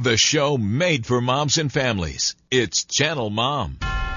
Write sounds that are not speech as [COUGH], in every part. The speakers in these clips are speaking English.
The show made for moms and families. It's Channel Mom.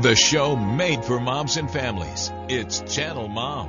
The show made for moms and families. It's Channel Mom.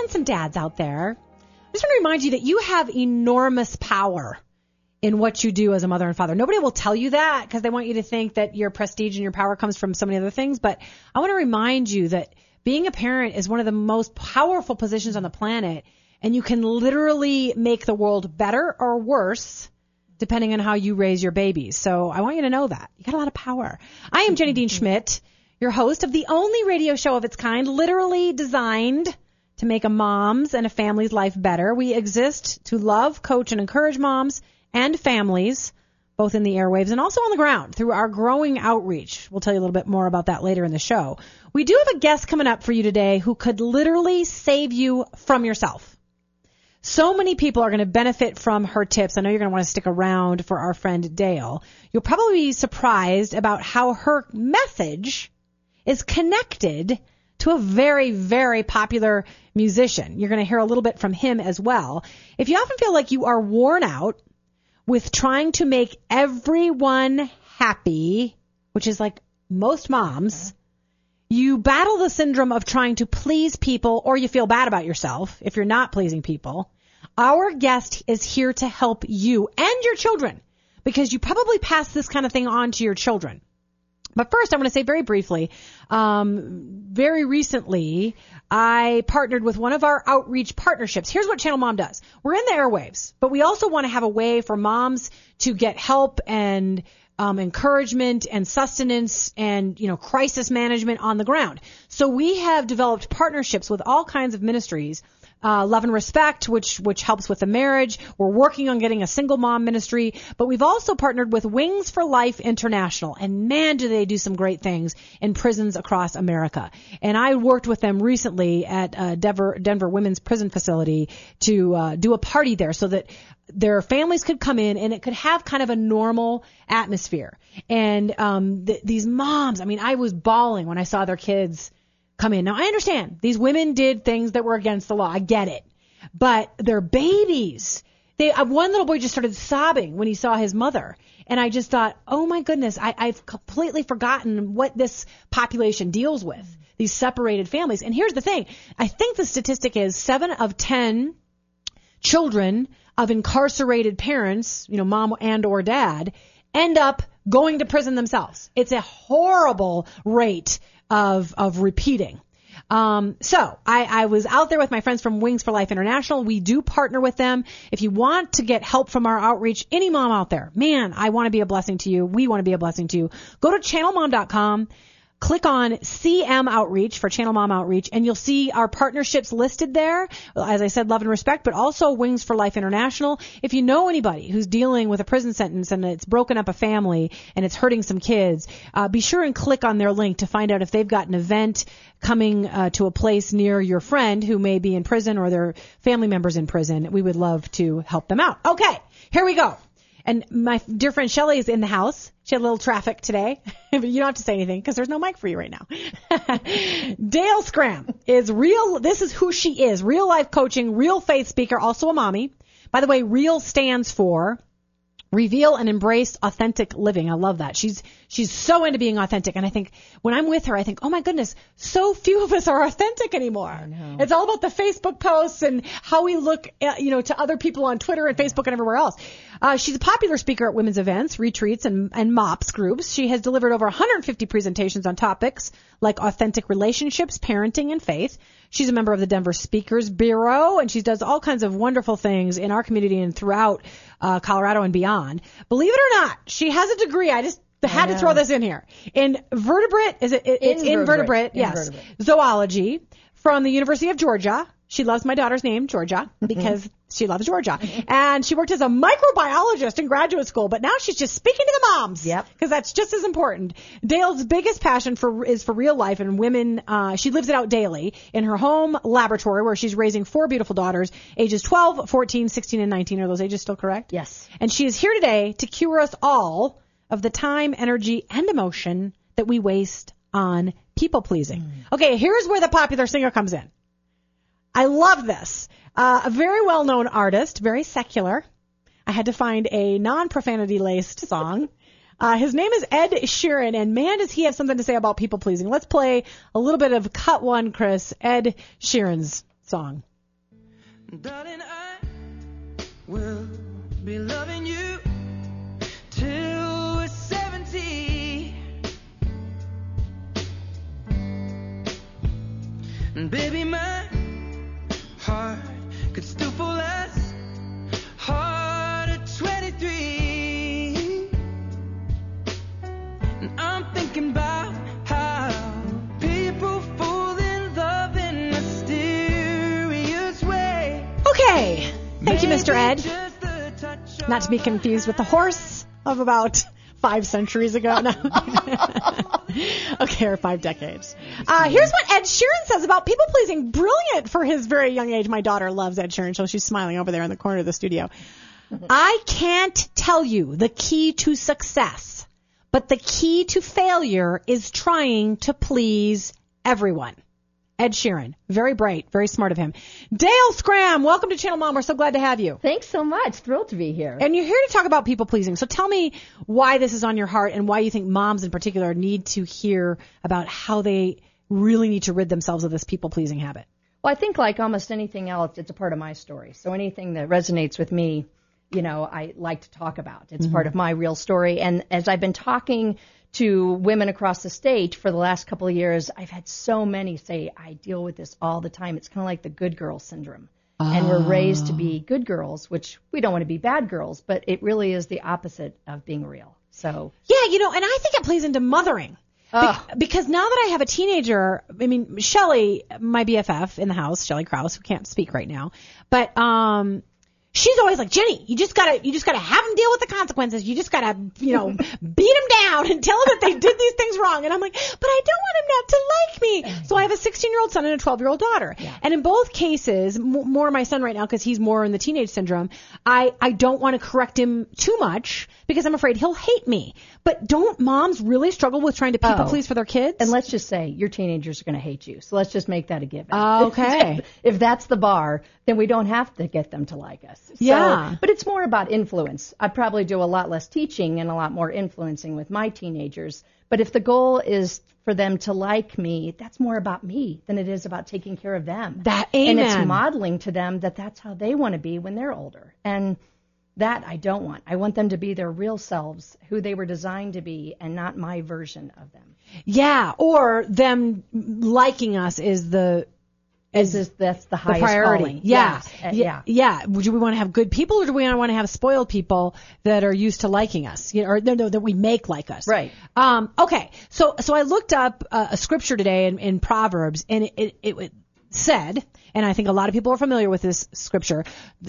and some dads out there. I just want to remind you that you have enormous power in what you do as a mother and father. Nobody will tell you that because they want you to think that your prestige and your power comes from so many other things. But I want to remind you that being a parent is one of the most powerful positions on the planet, and you can literally make the world better or worse depending on how you raise your babies. So I want you to know that. You got a lot of power. I am Jenny Dean Schmidt, your host of the only radio show of its kind, literally designed to make a mom's and a family's life better. We exist to love, coach, and encourage moms and families, both in the airwaves and also on the ground through our growing outreach. We'll tell you a little bit more about that later in the show. We do have a guest coming up for you today who could literally save you from yourself. So many people are going to benefit from her tips. I know you're going to want to stick around for our friend Dale. You'll probably be surprised about how her message is connected to a very, very popular musician. You're going to hear a little bit from him as well. If you often feel like you are worn out with trying to make everyone happy, which is like most moms, you battle the syndrome of trying to please people or you feel bad about yourself if you're not pleasing people. Our guest is here to help you and your children because you probably pass this kind of thing on to your children. But first, I want to say very briefly, um, very recently, I partnered with one of our outreach partnerships. Here's what Channel Mom does. We're in the airwaves, but we also want to have a way for moms to get help and um, encouragement and sustenance and you know crisis management on the ground. So we have developed partnerships with all kinds of ministries uh, Love and Respect, which which helps with the marriage. We're working on getting a single mom ministry, but we've also partnered with Wings for Life International, and man, do they do some great things in prisons across America. And I worked with them recently at uh, Denver Denver Women's Prison Facility to uh, do a party there, so that their families could come in and it could have kind of a normal atmosphere. And um, th- these moms, I mean, I was bawling when I saw their kids come in. Now I understand these women did things that were against the law. I get it. But they're babies. They, uh, one little boy just started sobbing when he saw his mother. And I just thought, oh my goodness, I, I've completely forgotten what this population deals with. These separated families. And here's the thing. I think the statistic is seven of ten children of incarcerated parents, you know, mom and or dad, end up going to prison themselves. It's a horrible rate of of repeating. Um, so I, I was out there with my friends from Wings for Life International. We do partner with them. If you want to get help from our outreach, any mom out there, man, I want to be a blessing to you. We want to be a blessing to you. Go to channelmom.com click on CM Outreach for Channel Mom Outreach, and you'll see our partnerships listed there. As I said, Love and Respect, but also Wings for Life International. If you know anybody who's dealing with a prison sentence and it's broken up a family and it's hurting some kids, uh, be sure and click on their link to find out if they've got an event coming uh, to a place near your friend who may be in prison or their family members in prison. We would love to help them out. Okay, here we go. And my dear friend Shelly is in the house. She had a little traffic today, [LAUGHS] but you don't have to say anything because there's no mic for you right now. [LAUGHS] Dale Skram is real. This is who she is. Real life coaching, real faith speaker, also a mommy. By the way, real stands for reveal and embrace authentic living. I love that. She's She's so into being authentic. And I think when I'm with her, I think, oh my goodness, so few of us are authentic anymore. It's all about the Facebook posts and how we look, at, you know, to other people on Twitter and Facebook and everywhere else. Uh, she's a popular speaker at women's events, retreats, and, and MOPS groups. She has delivered over 150 presentations on topics like authentic relationships, parenting, and faith. She's a member of the Denver Speakers Bureau, and she does all kinds of wonderful things in our community and throughout uh, Colorado and beyond. Believe it or not, she has a degree. I just had to throw this in here. In vertebrate, is it? it it's invertebrate. Invertebrate. Yes. Invertebrate. Zoology from the University of Georgia. She loves my daughter's name, Georgia, because she loves Georgia. And she worked as a microbiologist in graduate school, but now she's just speaking to the moms. Yep. Because that's just as important. Dale's biggest passion for is for real life and women. Uh, she lives it out daily in her home laboratory where she's raising four beautiful daughters, ages 12, 14, 16, and 19. Are those ages still correct? Yes. And she is here today to cure us all of the time, energy, and emotion that we waste on people pleasing. Okay, here's where the popular singer comes in. I love this. Uh, a very well known artist, very secular. I had to find a non profanity laced song. Uh, his name is Ed Sheeran, and man, does he have something to say about people pleasing. Let's play a little bit of Cut One, Chris, Ed Sheeran's song. Darling, I will be loving you till we're 70. And baby, my heart could still fall as hard at 23. And I'm thinking about how people fall in love in mysterious ways. Okay. Thank you, Mr. Ed. Just a touch Not to be confused with the horse of about five centuries ago. No. [LAUGHS] [LAUGHS] okay, or five decades. Uh, here's what Ed Sheeran says about people pleasing. Brilliant for his very young age. My daughter loves Ed Sheeran, so she's smiling over there in the corner of the studio. I can't tell you the key to success, but the key to failure is trying to please everyone. Ed Sheeran, very bright, very smart of him. Dale Skram, welcome to Channel Mom. We're so glad to have you. Thanks so much. Thrilled to be here. And you're here to talk about people pleasing. So tell me why this is on your heart and why you think moms in particular need to hear about how they really need to rid themselves of this people pleasing habit. Well, I think like almost anything else, it's a part of my story. So anything that resonates with me, you know, I like to talk about. It's mm-hmm. part of my real story. And as I've been talking to women across the state for the last couple of years, I've had so many say, I deal with this all the time. It's kind of like the good girl syndrome. And we're raised to be good girls, which we don't want to be bad girls, but it really is the opposite of being real. So, Yeah, you know, and I think it plays into mothering. Be- because now that I have a teenager, I mean, Shelly, my BFF in the house, Shelly Krause, who can't speak right now, but um, she's always like, Jenny, you just gotta, you just gotta have them deal with the consequences. You just gotta, you know, [LAUGHS] beat them down and tell them that they did these things wrong. And I'm like, but I don't want them not to like me. So I have a 16 year old son and a 12 year old daughter. And in both cases, m- more my son right now because he's more in the teenage syndrome. I I don't want to correct him too much because I'm afraid he'll hate me. But don't moms really struggle with trying to people Oh. please for their kids? and let's just say your teenagers are going to hate you. So let's just make that a given. Okay. [LAUGHS] if that's the bar, then we don't have to get them to like us. So- Yeah. But it's more about influence. I probably do a lot less teaching and a lot more influencing with my teenagers. But if the goal is for them to like me, that's more about me than it is about taking care of them. That- amen. And it's modeling to them that that's how they want to be when they're older. And that I don't want. I want them to be their real selves, who they were designed to be, and not my version of them. yeah, or them liking us is the Is this, that's the the highest priority. calling. Yeah. Yes. Uh, yeah. Yeah. Do we want to have good people or do we want to have spoiled people that are used to liking us? You know, or no, no, that we make like us. Right. Um, okay. So, so I looked up uh, a scripture today in, in Proverbs and it, it, it said, and I think a lot of people are familiar with this scripture,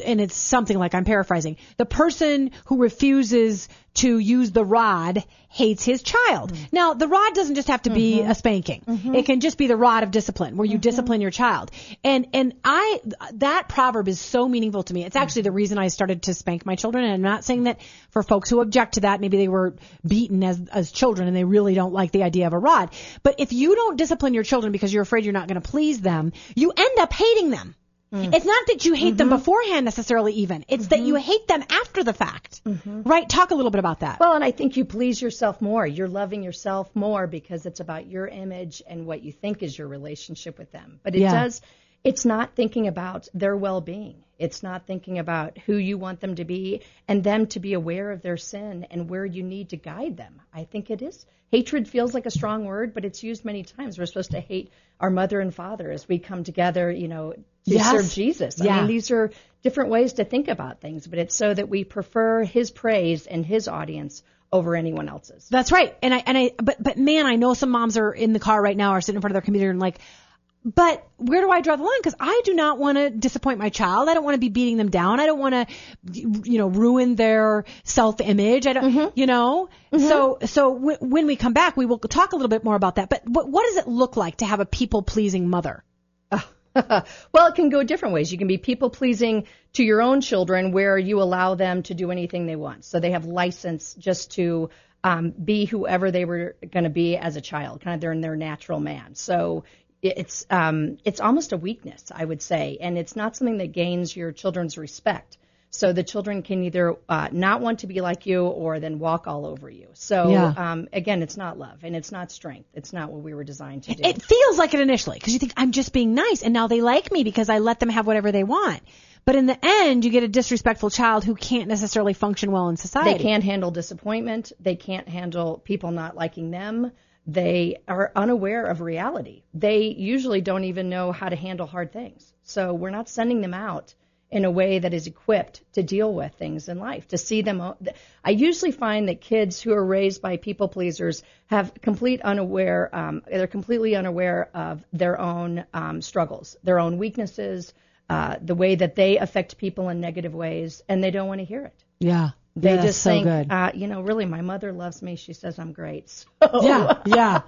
and it's something like I'm paraphrasing. The person who refuses to use the rod hates his child. Mm-hmm. Now, the rod doesn't just have to be mm-hmm. a spanking. Mm-hmm. It can just be the rod of discipline where you discipline your child. And and I that proverb is so meaningful to me. It's actually the reason I started to spank my children and I'm not saying that for folks who object to that maybe they were beaten as as children and they really don't like the idea of a rod. But if you don't discipline your children because you're afraid you're not going to please them, you end up hating them. Mm-hmm. It's not that you hate them mm-hmm. beforehand necessarily even. It's that you mm-hmm. hate them after the fact. Right? Talk a little bit about that. Well, and I think you please yourself more. You're loving yourself more because it's about your image and what you think is your relationship with them. But it Yeah. does, it's not thinking about their well being. It's not thinking about who you want them to be and them to be aware of their sin and where you need to guide them. I think it is. Hatred feels like a strong word, but it's used many times. We're supposed to hate our mother and father as we come together, you know, to Yes. serve Jesus. Yeah. I mean, these are different ways to think about things, but it's so that we prefer his praise and his audience over anyone else's. That's right. And I and I but but man, I know some moms are in the car right now or sitting in front of their computer and like but where do I draw the line? Because I do not want to disappoint my child. I don't want to be beating them down. I don't want to, you know, ruin their self-image. I don't, you know. So, so w- when we come back, we will talk a little bit more about that. But what, what does it look like to have a people-pleasing mother? [LAUGHS] well, it can go different ways. You can be people pleasing to your own children where you allow them to do anything they want. So they have license just to um, be whoever they were going to be as a child, kind of they're in their natural man. So it's um, it's almost a weakness, I would say, and it's not something that gains your children's respect. So the children can either uh, not want to be like you or then walk all over you. So Yeah. um, again, it's not love and it's not strength. It's not what we were designed to do. It feels like it initially because you think I'm just being nice and now they like me because I let them have whatever they want. But in the end, you get a disrespectful child who can't necessarily function well in society. They can't handle disappointment. They can't handle people not liking them. They are unaware of reality. They usually don't even know how to handle hard things. So we're not sending them out in a way that is equipped to deal with things in life, to see them. I usually find that kids who are raised by people pleasers have complete unaware, um, they're completely unaware of their own um, struggles, their own weaknesses, uh, the way that they affect people in negative ways, and they don't want to hear it. Yeah. They just so think, good. Uh, you know, really, my mother loves me. She says I'm great. [LAUGHS] So, yeah, yeah.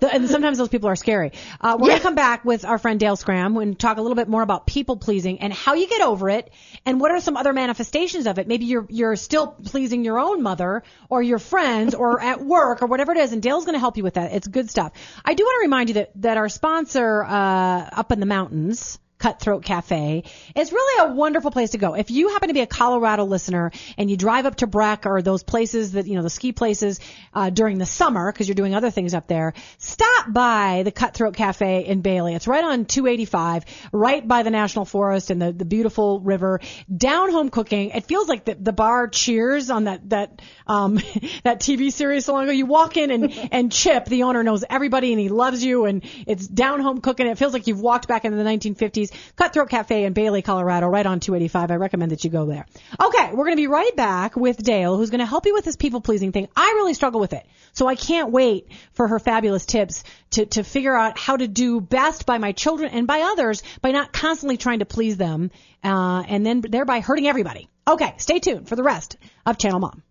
The, and sometimes those people are scary. Uh, we're Yeah. gonna come back with our friend Dale Skram and talk a little bit more about people pleasing and how you get over it, and what are some other manifestations of it. Maybe you're you're still pleasing your own mother or your friends or at work or whatever it is, and Dale's gonna help you with that. It's good stuff. I do want to remind you that that our sponsor uh, up in the mountains. Cutthroat Cafe is really a wonderful place to go. If you happen to be a Colorado listener and you drive up to Breck or those places that, you know, the ski places, uh, during the summer because you're doing other things up there, stop by the Cutthroat Cafe in Bailey. It's right on 285, right by the National Forest and the, the beautiful river. Down home cooking. It feels like the, the bar cheers on that, that, um, [LAUGHS] that TV series so long ago. You walk in and, [LAUGHS] and Chip, the owner, knows everybody and he loves you and it's down home cooking. It feels like you've walked back into the 1950s. Cutthroat Cafe in Bailey, Colorado, right on 285. I recommend that you go there. Okay, we're going to be right back with Dale, who's going to help you with this people pleasing thing. I really struggle with it. So I can't wait for her fabulous tips to, to figure out how to do best by my children and by others by not constantly trying to please them, uh, and then thereby hurting everybody. Okay, stay tuned for the rest of Channel Mom.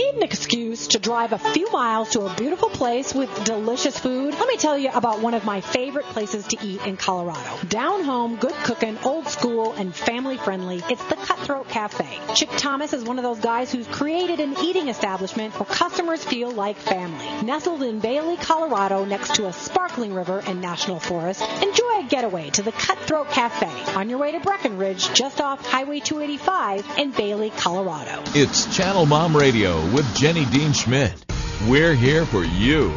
Need an excuse to drive a few miles to a beautiful place with delicious food? Let me tell you about one of my favorite places to eat in Colorado. Down home, good cooking, old school, and family friendly. It's the Cutthroat Cafe. Chick Thomas is one of those guys who's created an eating establishment where customers feel like family. Nestled in Bailey, Colorado, next to a sparkling river and national forest, enjoy a getaway to the Cutthroat Cafe on your way to Breckenridge, just off Highway 285 in Bailey, Colorado. It's Channel Mom Radio with Jenny Dean Schmidt. We're here for you.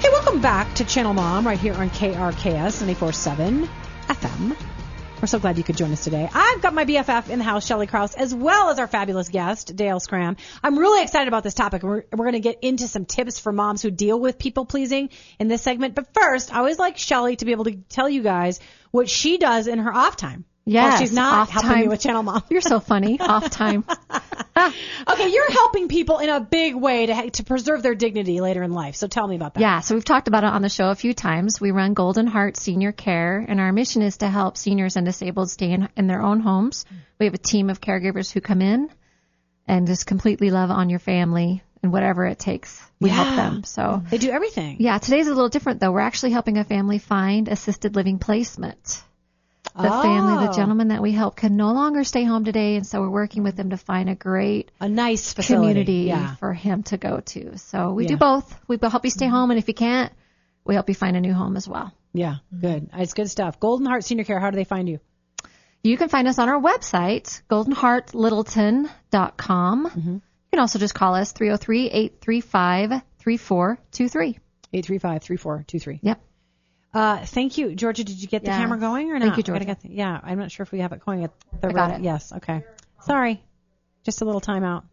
Hey, welcome back to Channel Mom right here on KRKS 94.7 FM. We're so glad you could join us today. I've got my BFF in the house, Shelly Krause, as well as our fabulous guest, Dale Skram. I'm really excited about this topic. We're, we're going to get into some tips for moms who deal with people pleasing in this segment. But first, I always like Shelly to be able to tell you guys what she does in her off time. While she's not off helping me time. with Channel Mom. You're so funny. [LAUGHS] Off time. [LAUGHS] Okay, you're helping people in a big way to to preserve their dignity later in life. So tell me about that. Yeah, so we've talked about it on the show a few times. We run Golden Heart Senior Care, and our mission is to help seniors and disabled stay in, in their own homes. We have a team of caregivers who come in and just completely love on your family and whatever it takes. We help them. So, They do everything. yeah, today's a little different though. We're actually helping a family find assisted living placement. The family, the Oh. gentleman that we help, can no longer stay home today, and so we're working with them to find a great A nice facility. community Yeah. for him to go to. So we Yeah. do both. We help you stay home, and if you can't, we help you find a new home as well. Yeah, good. It's good stuff. Golden Heart Senior Care. How do they find you? You can find us on our website, goldenheartlittleton.com. Mm-hmm. You can also just call us 303 835 3423. 835 3423. Yep. Uh, thank you, Georgia. Did you get the camera going or not? Thank you, Georgia. get the- yeah, I'm not sure if we have it going at the I got right- it. Yes. Okay. Sorry. Just a little timeout.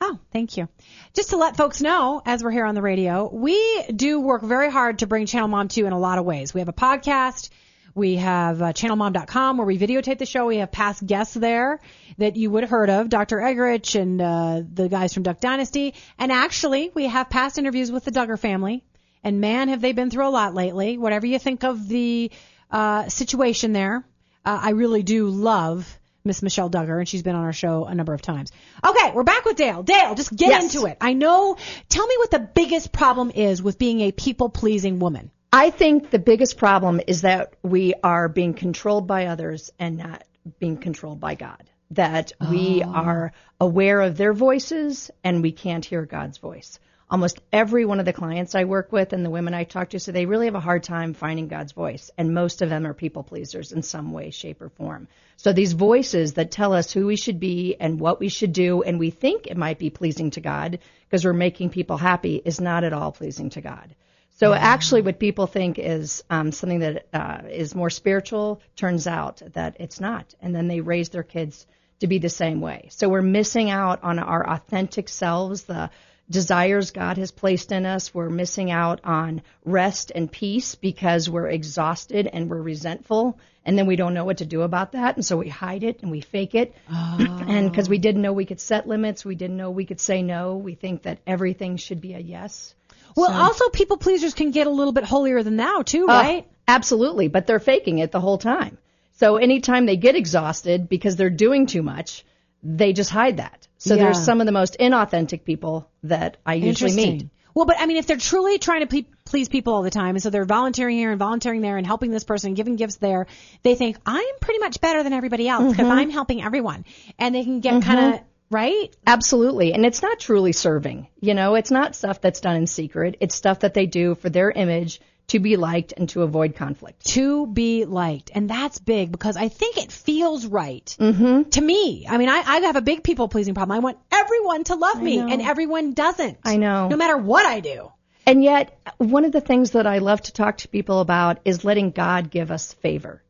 Oh, thank you. Just to let folks know, as we're here on the radio, we do work very hard to bring Channel Mom to you in a lot of ways. We have a podcast. We have uh, channelmom.com where we videotape the show. We have past guests there that you would have heard of, Dr. Eggerichs and uh, the guys from Duck Dynasty. And actually, we have past interviews with the Duggar family. And man, have they been through a lot lately. Whatever you think of the uh, situation there, uh, I really do love Miss Michelle Duggar, and she's been on our show a number of times. Okay, we're back with Dale. Dale, just get Yes. into it. I know. Tell me what the biggest problem is with being a people pleasing woman. I think the biggest problem is that we are being controlled by others and not being controlled by God. That we are aware of their voices and we can't hear God's voice. Almost every one of the clients I work with and the women I talk to, so they really have a hard time finding God's voice. And most of them are people pleasers in some way, shape, or form. So these voices that tell us who we should be and what we should do, and we think it might be pleasing to God because we're making people happy, is not at all pleasing to God. So actually, what people think is um, something that uh, is more spiritual turns out that it's not, and then they raise their kids to be the same way. So we're missing out on our authentic selves, the desires God has placed in us. We're missing out on rest and peace because we're exhausted and we're resentful, and then we don't know what to do about that, and so we hide it and we fake it. Oh. and because we didn't know we could set limits, we didn't know we could say no. We think that everything should be a yes. Well, also people pleasers can get a little bit holier than thou too, Oh, right? absolutely, but they're faking it the whole time. So anytime they get exhausted because they're doing too much, they just hide that. So Yeah. there's some of the most inauthentic people that I usually meet. Well, but I mean, if they're truly trying to ple- please people all the time, and so they're volunteering here and volunteering there and helping this person, giving gifts there, they think I'm pretty much better than everybody else because Mm-hmm. I'm helping everyone, and they can get kind of right. Absolutely. And it's not truly serving. You know, it's not stuff that's done in secret. It's stuff that they do for their image to be liked and to avoid conflict. to be liked. And that's big because I think it feels right mm-hmm. to me. I mean, I, I have a big people pleasing problem. I want everyone to love me know. and everyone doesn't. I know. No matter what I do. And yet, one of the things that I love to talk to people about is letting God give us favor.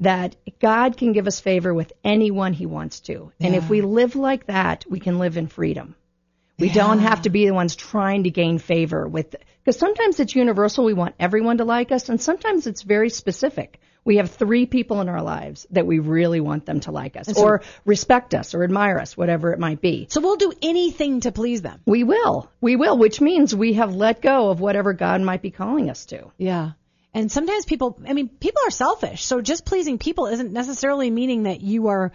That God can give us favor with anyone He wants to. And if we live like that, we can live in freedom. We don't have to be the ones trying to gain favor with, because sometimes it's universal. We want everyone to like us, and sometimes it's very specific. We have three people in our lives that we really want them to like us, or respect us, or admire us, whatever it might be. So we'll do anything to please them. We will. We will, which means we have let go of whatever God might be calling us to. Yeah. And sometimes people, I mean, people are selfish. So just pleasing people isn't necessarily meaning that you are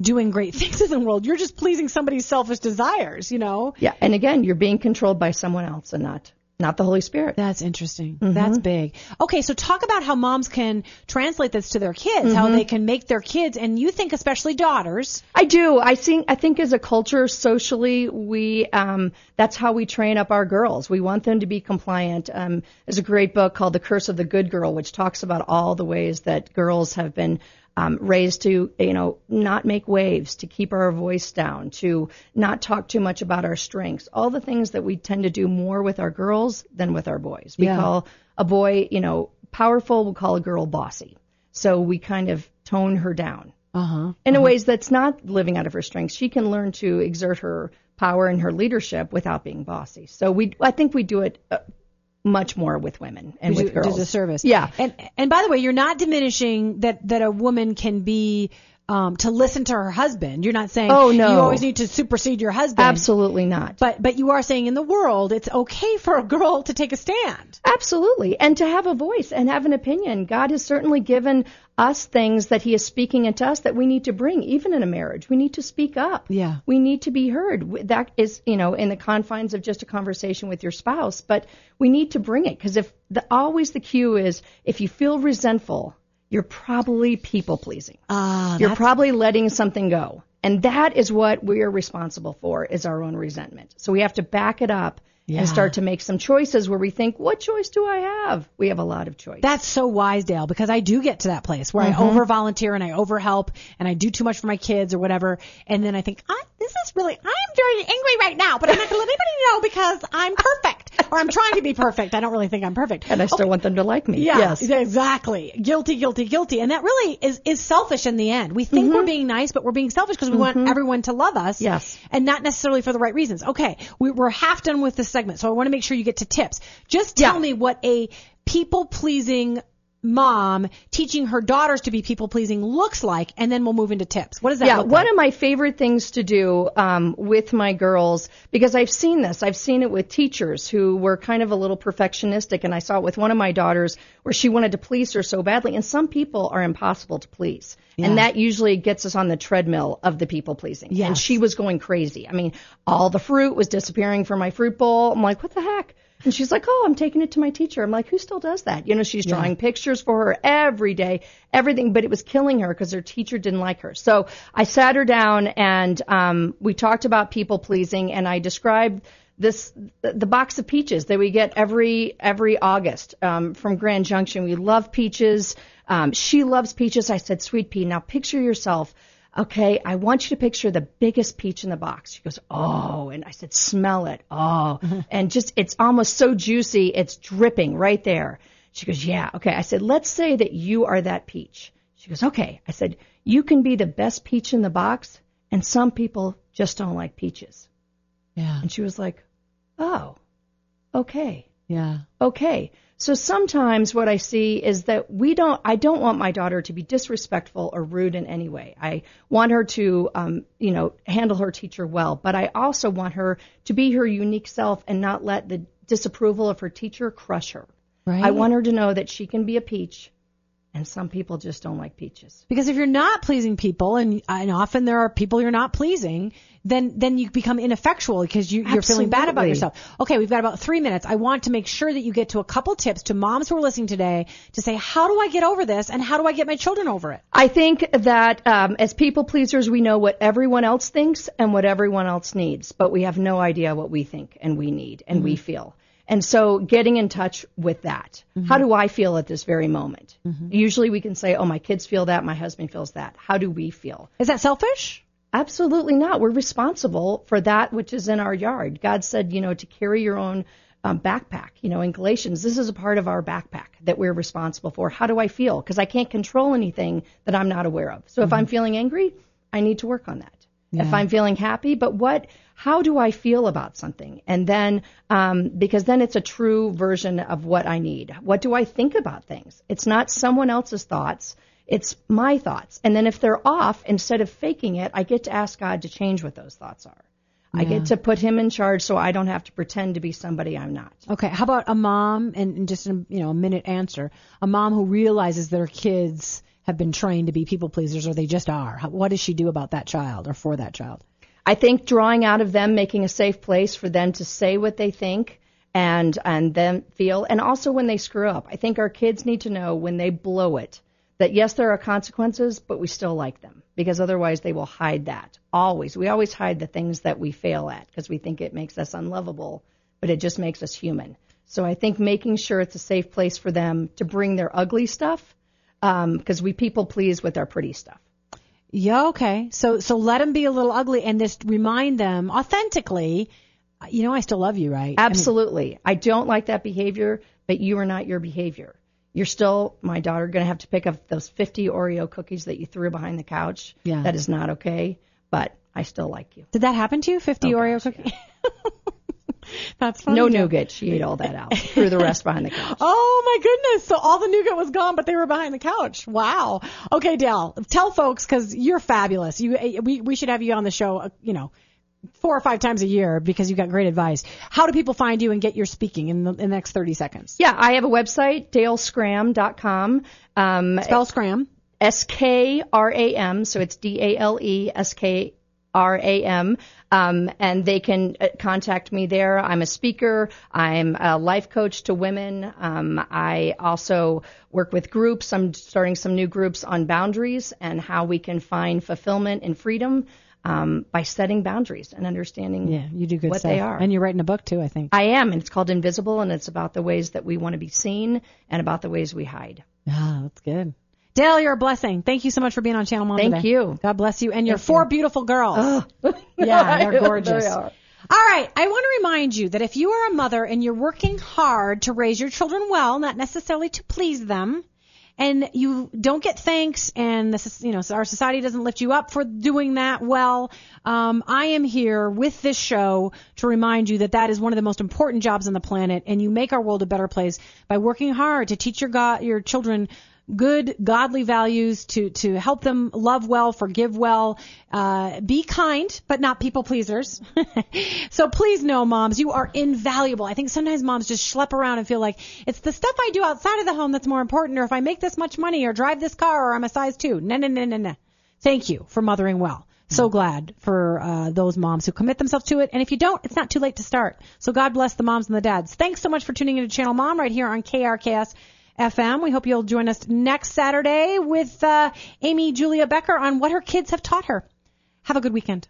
doing great [LAUGHS] things in the world. You're just pleasing somebody's selfish desires, you know? Yeah, and again, you're being controlled by someone else and not not the Holy Spirit. That's interesting. That's big. Okay, so talk about how moms can translate this to their kids, how they can make their kids, and you think especially daughters. I do. I think I think as a culture, socially, we um, that's how we train up our girls. We want them to be compliant. Um, there's a great book called The Curse of the Good Girl, which talks about all the ways that girls have been um, raised to, you know, not make waves, to keep our voice down, to not talk too much about our strengths. All the things that we tend to do more with our girls than with our boys. We Yeah. call a boy, you know, powerful. We'll call a girl bossy. So we kind of tone her down Uh huh. in a ways that's not living out of her strengths. She can learn to exert her power and her leadership without being bossy. So we, I think we do it uh, much more with women and with girls. Does a service. Yeah. And and by the way, you're not diminishing that that a woman can be um, to listen to her husband. You're not saying Oh, no. you always need to supersede your husband. Absolutely not. But but you are saying in the world it's okay [LAUGHS] for a girl to take a stand. Absolutely. And to have a voice and have an opinion. God has certainly given us things that He is speaking into us that we need to bring, even in a marriage. We need to speak up. Yeah. We need to be heard. That is, you know, in the confines of just a conversation with your spouse, but we need to bring it because if the, always the cue is if you feel resentful, you're probably people pleasing. Ah, you're probably letting something go. And that is what we are responsible for is our own resentment. So we have to back it up Yeah. and start to make some choices where we think, what choice do I have? We have a lot of choice. That's so wise, Dale, because I do get to that place where Mm-hmm. I over volunteer and I over help and I do too much for my kids or whatever. And then I think, I, this is really, I'm very angry right now, but I'm not going to let anybody know because I'm perfect or I'm trying to be perfect. I don't really think I'm perfect. and I still Okay. want them to like me. Yeah, Yes. exactly. Guilty, guilty, guilty. And that really is, is selfish in the end. We think we're being nice, but we're being selfish because we want everyone to love us. Mm-hmm. Yes. And not necessarily for the right reasons. Okay. We, we're half done with this segment, so I want to make sure you get to tips. Just tell Yeah. me what a people pleasing mom teaching her daughters to be people pleasing looks like, and then we'll move into tips. What does that yeah, look one like? of my favorite things to do um, with my girls, because I've seen this, I've seen it with teachers who were kind of a little perfectionistic, and I saw it with one of my daughters where she wanted to please her so badly, and some people are impossible to please. And that usually gets us on the treadmill of the people pleasing. Yeah, And she was going crazy. I mean, all the fruit was disappearing from my fruit bowl. I'm like, what the heck? And she's like, oh, I'm taking it to my teacher. I'm like, who still does that? You know, she's drawing pictures for her every day, everything, but it was killing her because her teacher didn't like her. So I sat her down and um, we talked about people pleasing, and I described this the, the box of peaches that we get every every August um, from Grand Junction. We love peaches. Um, she loves peaches. I said, sweet pea. Now picture yourself okay, I want you to picture the biggest peach in the box. She goes, oh, and I said, smell it. Oh, [LAUGHS] and just, it's almost so juicy. It's dripping right there. She goes, yeah. Okay. I said, let's say that you are that peach. She goes, okay. I said, you can be the best peach in the box and some people just don't like peaches. Yeah. And she was like, oh, okay Yeah. okay. So sometimes what I see is that we don't, I don't want my daughter to be disrespectful or rude in any way. I want her to, um, you know, handle her teacher well, but I also want her to be her unique self and not let the disapproval of her teacher crush her. Right. I want her to know that she can be a peach and some people just don't like peaches. Because if you're not pleasing people, and, and often there are people you're not pleasing, then then you become ineffectual because you, you're feeling bad about yourself. Okay, we've got about three minutes. I want to make sure that you get to a couple tips to moms who are listening today to say, how do I get over this, and how do I get my children over it? I think that um, as people pleasers, we know what everyone else thinks and what everyone else needs, but we have no idea what we think and we need and we feel. And so getting in touch with that. Mm-hmm. How do I feel at this very moment? Mm-hmm. Usually we can say, oh, my kids feel that, my husband feels that. How do we feel? Is that selfish? Absolutely not. We're responsible for that which is in our yard. God said, you know, to carry your own um, backpack. You know, in Galatians, this is a part of our backpack that we're responsible for. How do I feel? Because I can't control anything that I'm not aware of. So if mm-hmm. I'm feeling angry, I need to work on that. If I'm feeling happy, but what, how do I feel about something? And then, um, because then it's a true version of what I need. What do I think about things? It's not someone else's thoughts. It's my thoughts. And then if they're off, instead of faking it, I get to ask God to change what those thoughts are. I get to put him in charge so I don't have to pretend to be somebody I'm not. Okay, how about a mom, and, and just a, you know a minute answer, a mom who realizes that her kids have been trained to be people pleasers, or they just are. What does she do about that child or for that child? I think drawing out of them, making a safe place for them to say what they think and and then feel, and also when they screw up. I think our kids need to know when they blow it that yes, there are consequences, but we still like them because otherwise they will hide that. Always, we always hide the things that we fail at because we think it makes us unlovable, but it just makes us human. So I think making sure it's a safe place for them to bring their ugly stuff Um, because we people please with our pretty stuff. Yeah, okay. So so let them be a little ugly, and just remind them authentically, you know, I still love you, right? I mean, Absolutely. I don't like that behavior, but you are not your behavior. You're still, my daughter, going to have to pick up those 50 Oreo cookies that you threw behind the couch. Yeah. That is not okay, but I still like you. did that happen to you? Fifty Oh, Oreo gosh, cookies. [LAUGHS] That's funny. No nougat. She ate all that out. Threw the rest behind the [LAUGHS] couch. Oh my goodness! So all the nougat was gone, but they were behind the couch. Wow. Okay, Dale, tell folks because you're fabulous. You, we, we should have you on the show. uh, You know, four or five times a year because you've got great advice. How do people find you and get your speaking in the, in the next 30 seconds? Yeah, I have a website, daleskram.com. Um, Spell skram. S K R A M, so it's D A L E S K R A M, um, and they can uh, contact me there. I'm a speaker. I'm a life coach to women. Um, I also work with groups. I'm starting some new groups on boundaries and how we can find fulfillment and freedom. um, by setting boundaries and understanding Yeah, you do good what stuff. they are. And you're writing a book too, I think. I am, and it's called Invisible, and it's about the ways that we want to be seen and about the ways we hide. Ah, that's good. Dale, you're a blessing. Thank you so much for being on Channel Mom Thank today. you. God bless you. And your four beautiful girls. [LAUGHS] yeah, they're [LAUGHS] They gorgeous. are. All right. I want to remind you that if you are a mother and you're working hard to raise your children well, not necessarily to please them, and you don't get thanks and this you know our society doesn't lift you up for doing that well um, i am here with this show to remind you that that is one of the most important jobs on the planet and you make our world a better place by working hard to teach your god your children good godly values to to help them love well forgive well uh, be kind but not people pleasers. [LAUGHS] So please know moms you are invaluable. I think sometimes moms just schlep around and feel like it's the stuff i do outside of the home that's more important or if i make this much money or drive this car or i'm a size two. No no no no no. Thank you for mothering well. So glad for uh, those moms who commit themselves to it. And if you don't, it's not too late to start. So God bless the moms and the dads. Thanks so much for tuning into Channel Mom right here on KRKS FM. We hope you'll join us next Saturday with uh, Amy Julia Becker on what her kids have taught her. Have a good weekend.